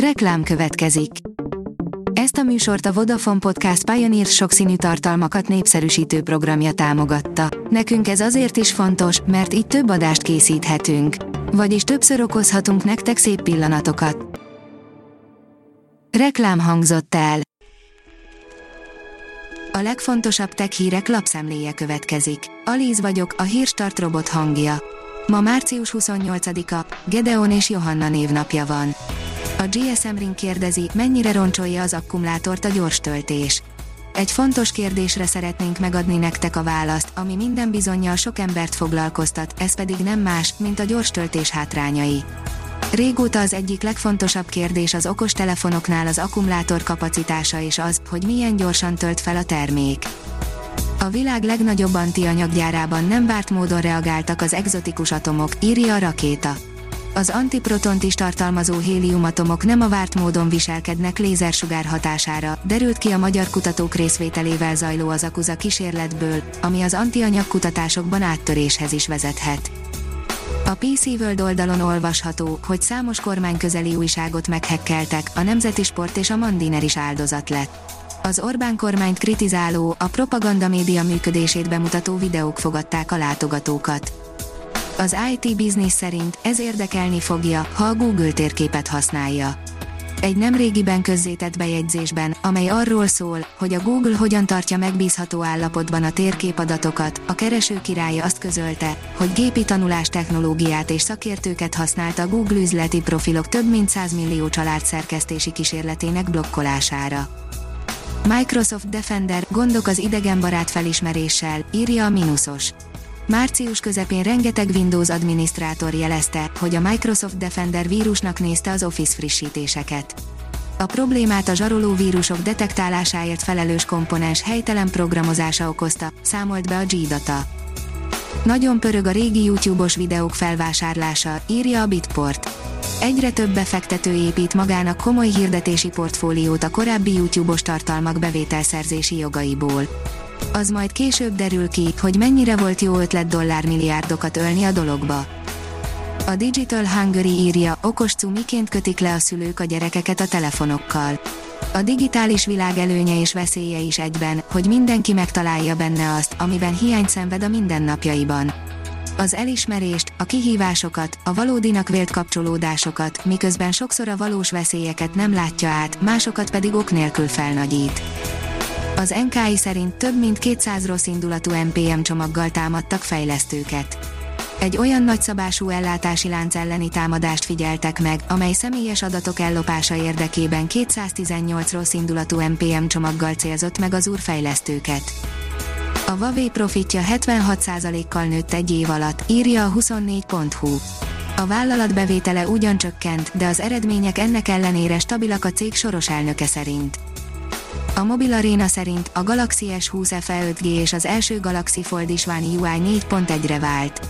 Reklám következik. Ezt a műsort a Vodafone Podcast Pioneer sokszínű tartalmakat népszerűsítő programja támogatta. Nekünk ez azért is fontos, mert így több adást készíthetünk. Vagyis többször okozhatunk nektek szép pillanatokat. Reklám hangzott el. A legfontosabb tech hírek lapszemléje következik. Alíz vagyok, a hírstart robot hangja. Ma március 28-a, Gedeon és Johanna névnapja van. A GSM Ring kérdezi, mennyire roncsolja az akkumulátort a gyors töltés. Egy fontos kérdésre szeretnénk megadni nektek a választ, ami minden bizonyal sok embert foglalkoztat, ez pedig nem más, mint a gyors töltés hátrányai. Régóta az egyik legfontosabb kérdés az okostelefonoknál az akkumulátor kapacitása és az, hogy milyen gyorsan tölt fel a termék. A világ legnagyobb antianyaggyárában nem várt módon reagáltak az egzotikus atomok, írja a rakéta az antiprotont is tartalmazó héliumatomok nem a várt módon viselkednek lézersugár hatására, derült ki a magyar kutatók részvételével zajló az akuza kísérletből, ami az antianyag kutatásokban áttöréshez is vezethet. A PC World oldalon olvasható, hogy számos kormányközeli újságot meghekkeltek, a Nemzeti Sport és a Mandiner is áldozat lett. Az Orbán kormányt kritizáló, a propaganda média működését bemutató videók fogadták a látogatókat. Az IT Business szerint ez érdekelni fogja, ha a Google térképet használja. Egy nemrégiben közzétett bejegyzésben, amely arról szól, hogy a Google hogyan tartja megbízható állapotban a térképadatokat, a kereső királya azt közölte, hogy gépi tanulás technológiát és szakértőket használt a Google üzleti profilok több mint 100 millió család szerkesztési kísérletének blokkolására. Microsoft Defender, gondok az idegenbarát felismeréssel, írja a Minusos. Március közepén rengeteg Windows adminisztrátor jelezte, hogy a Microsoft Defender vírusnak nézte az Office frissítéseket. A problémát a zsaroló vírusok detektálásáért felelős komponens helytelen programozása okozta, számolt be a G-Data. Nagyon pörög a régi YouTube-os videók felvásárlása, írja a Bitport. Egyre több befektető épít magának komoly hirdetési portfóliót a korábbi YouTube-os tartalmak bevételszerzési jogaiból az majd később derül ki, hogy mennyire volt jó ötlet dollármilliárdokat ölni a dologba. A Digital Hungary írja, okos cumiként kötik le a szülők a gyerekeket a telefonokkal. A digitális világ előnye és veszélye is egyben, hogy mindenki megtalálja benne azt, amiben hiányt szenved a mindennapjaiban. Az elismerést, a kihívásokat, a valódinak vélt kapcsolódásokat, miközben sokszor a valós veszélyeket nem látja át, másokat pedig ok nélkül felnagyít. Az NKI szerint több mint 200 rossz indulatú NPM csomaggal támadtak fejlesztőket. Egy olyan nagyszabású ellátási lánc elleni támadást figyeltek meg, amely személyes adatok ellopása érdekében 218 rossz indulatú NPM csomaggal célzott meg az úrfejlesztőket. A Huawei profitja 76%-kal nőtt egy év alatt, írja a 24.hu. A vállalat bevétele ugyan csökkent, de az eredmények ennek ellenére stabilak a cég soros elnöke szerint. A Mobil Arena szerint a Galaxy S20 FE 5G és az első Galaxy Fold is One UI 4.1-re vált.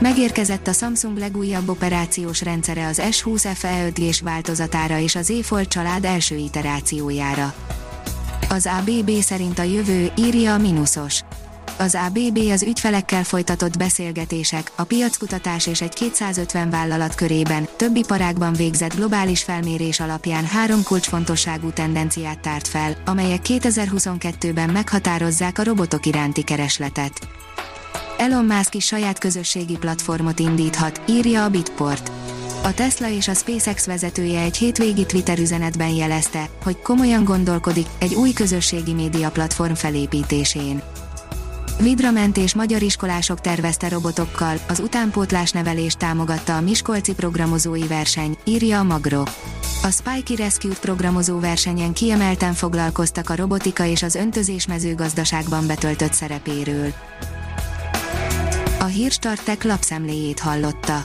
Megérkezett a Samsung legújabb operációs rendszere az S20 FE 5G-s változatára és az Z Fold család első iterációjára. Az ABB szerint a jövő, írja a Minusos az ABB az ügyfelekkel folytatott beszélgetések, a piackutatás és egy 250 vállalat körében, több iparágban végzett globális felmérés alapján három kulcsfontosságú tendenciát tárt fel, amelyek 2022-ben meghatározzák a robotok iránti keresletet. Elon Musk is saját közösségi platformot indíthat, írja a Bitport. A Tesla és a SpaceX vezetője egy hétvégi Twitter üzenetben jelezte, hogy komolyan gondolkodik egy új közösségi média platform felépítésén. Vidrament magyar iskolások tervezte robotokkal, az utánpótlás nevelést támogatta a Miskolci programozói verseny, írja a Magro. A Spikey Rescue programozó versenyen kiemelten foglalkoztak a robotika és az öntözés mezőgazdaságban betöltött szerepéről. A Hírstartek lapszemléjét hallotta.